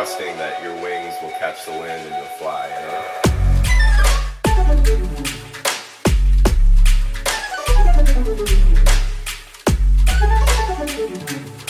trusting that your wings will catch the wind and you'll fly, you know? Thank you.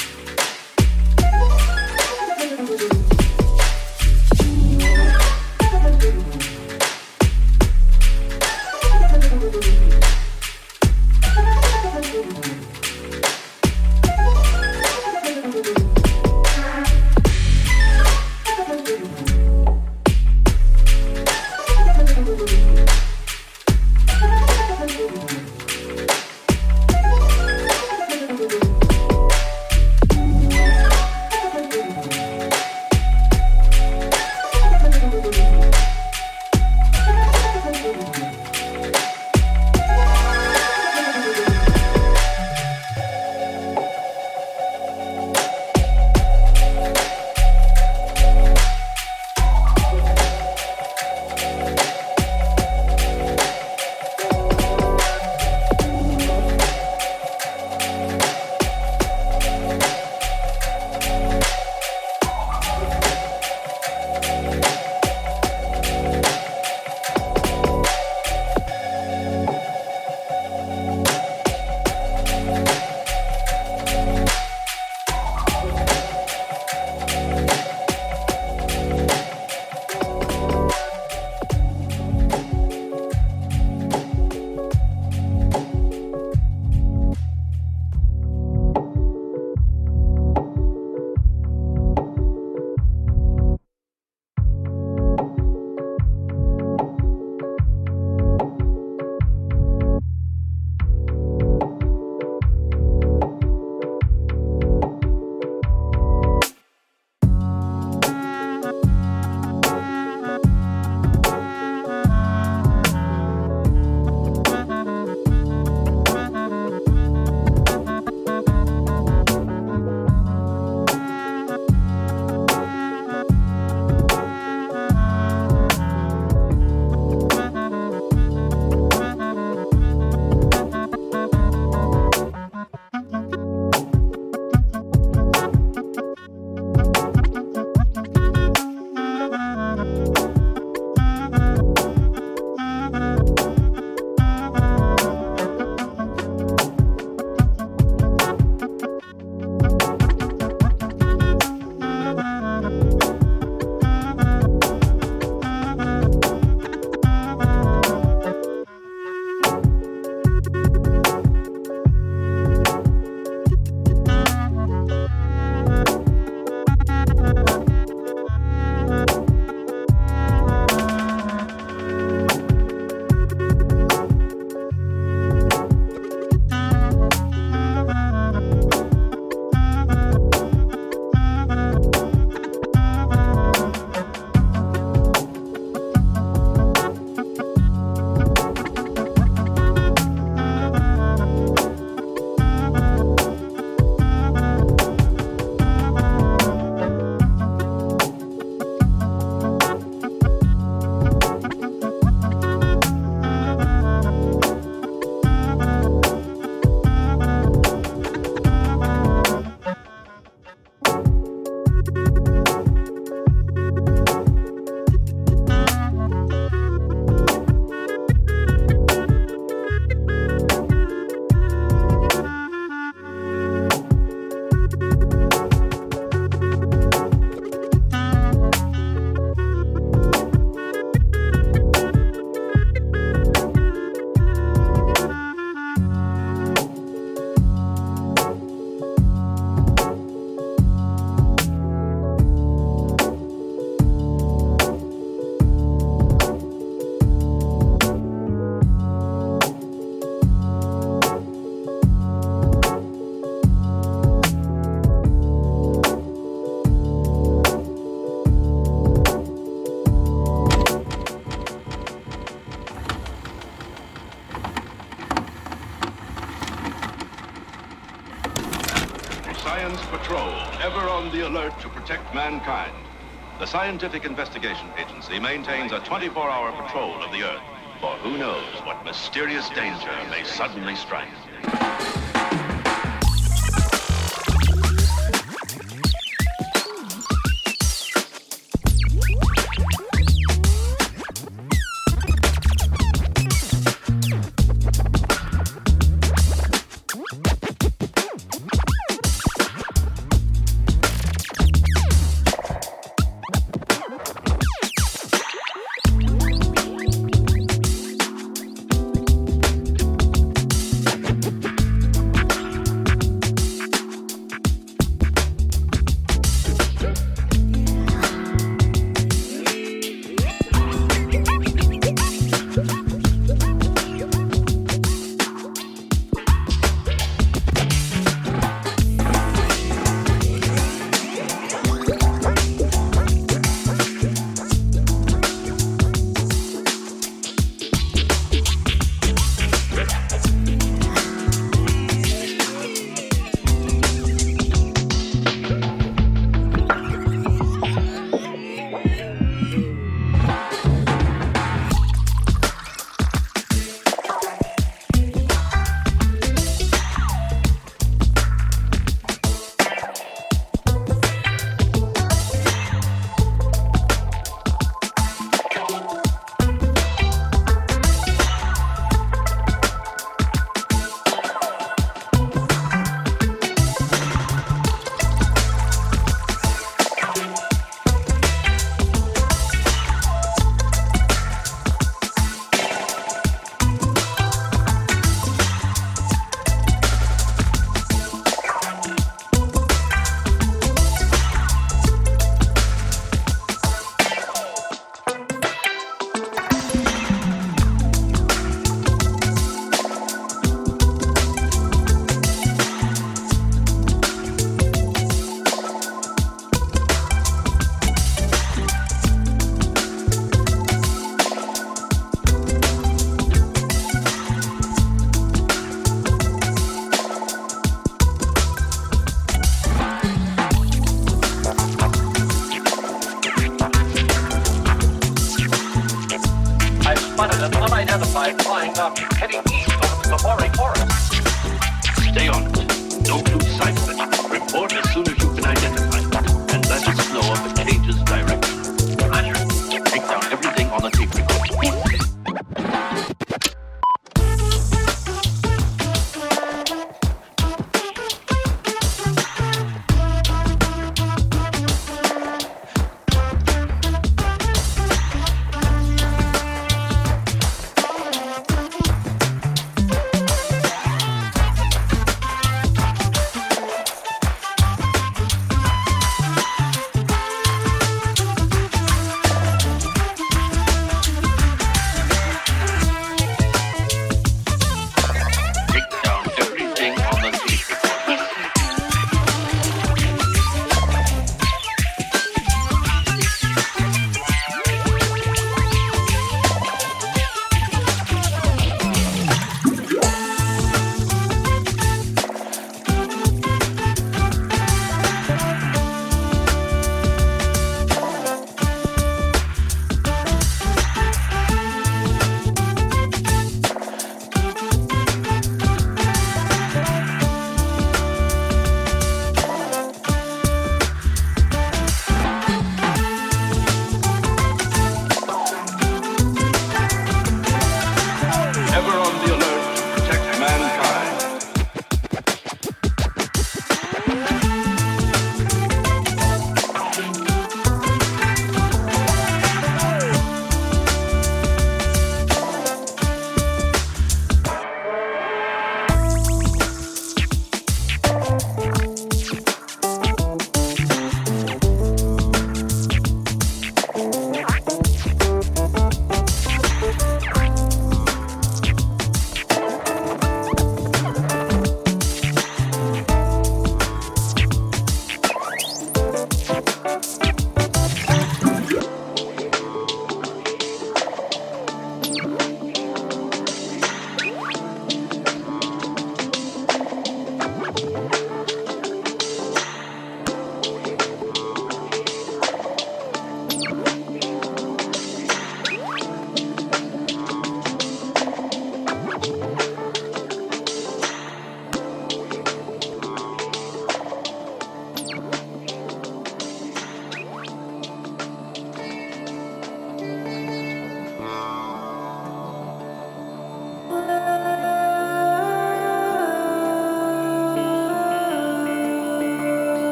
Mankind. The Scientific Investigation Agency maintains a 24-hour patrol of the Earth, for who knows what mysterious danger may suddenly strike.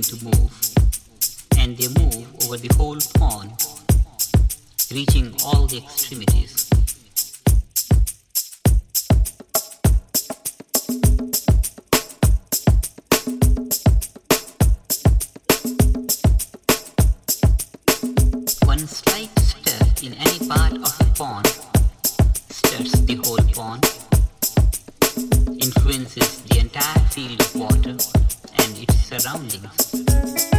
Begin to move, and they move over the whole pond, reaching all the extremities. One slight step in any part of a pond stirs the whole pond, influences the entire field of water and its surroundings.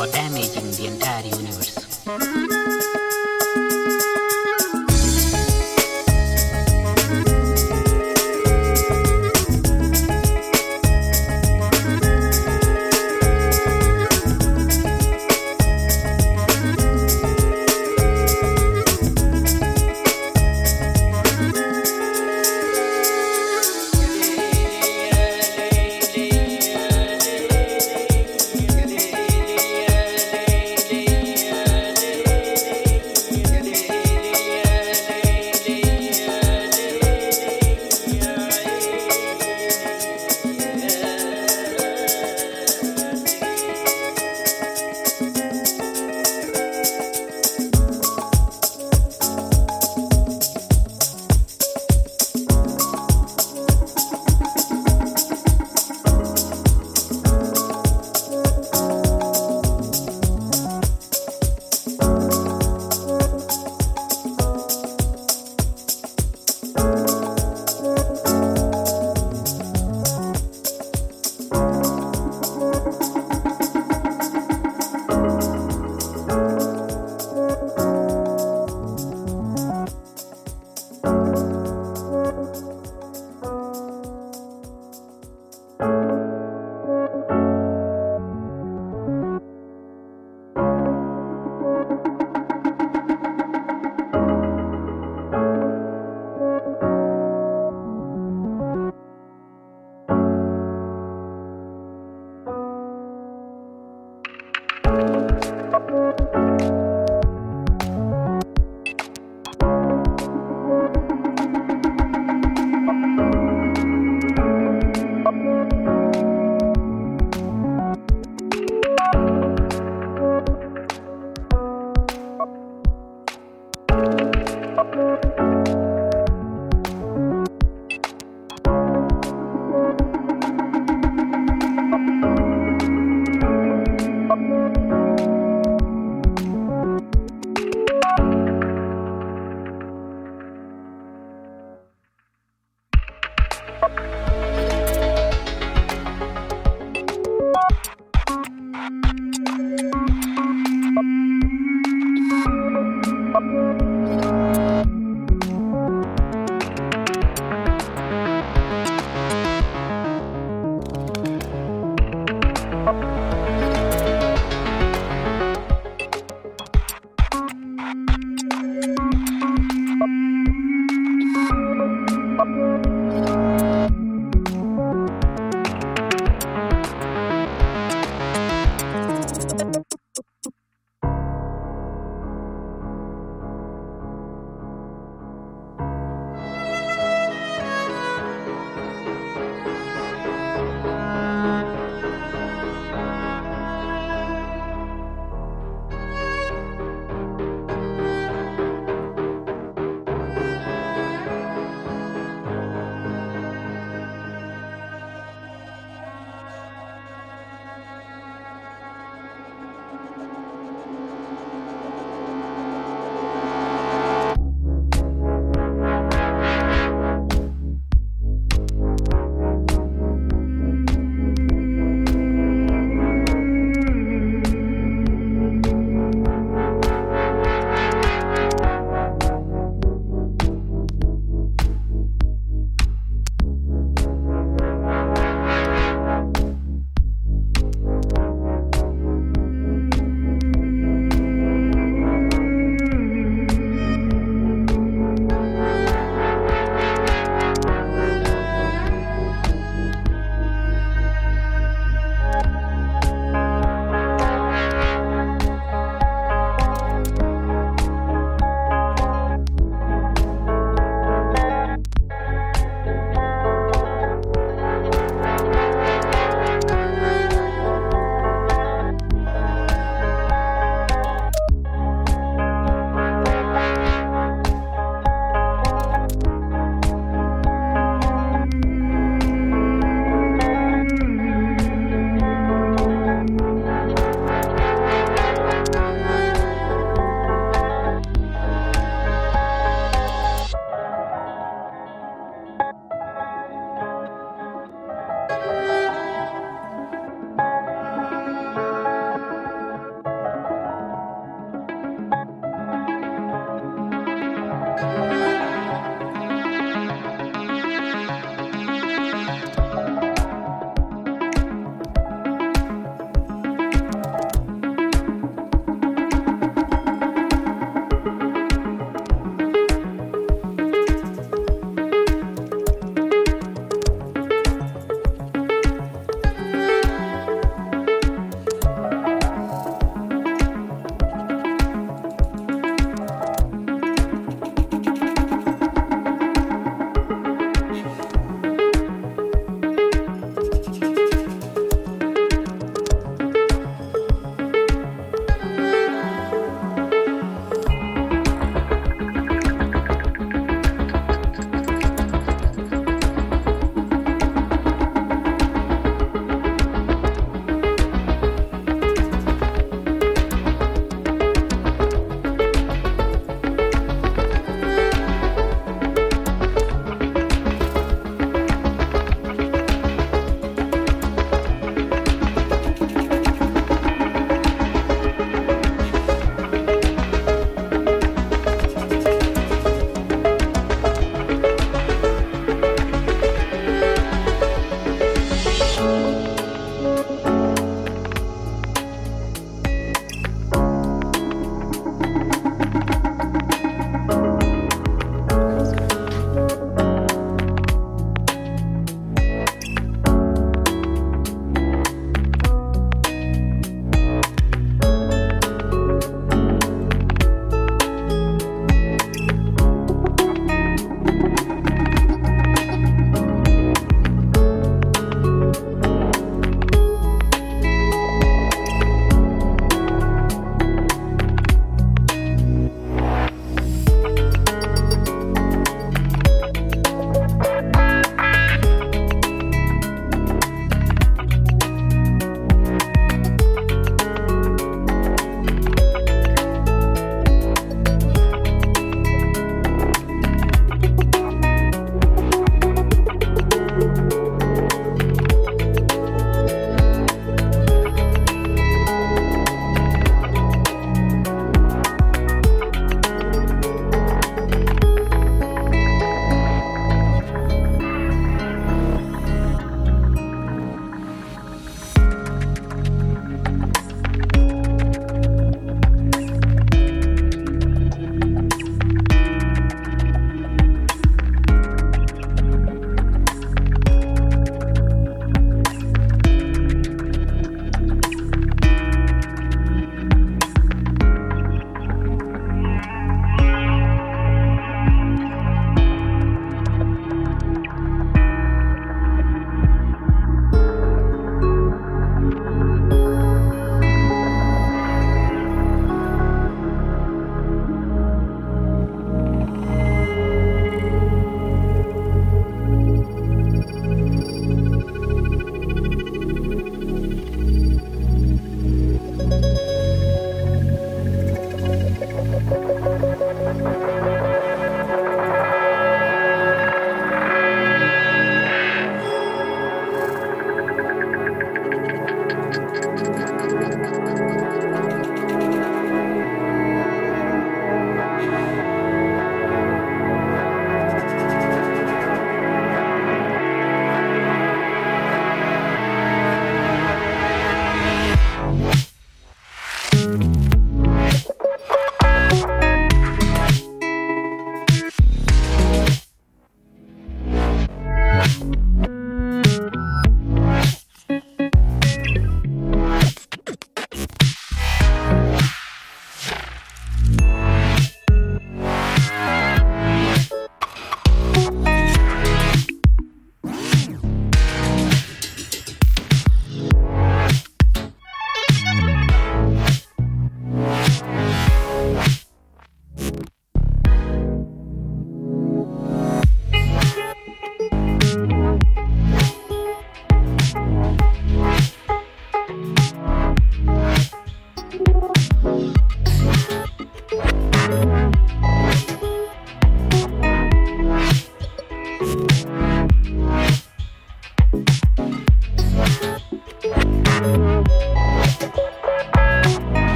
Or damaging the entire universe.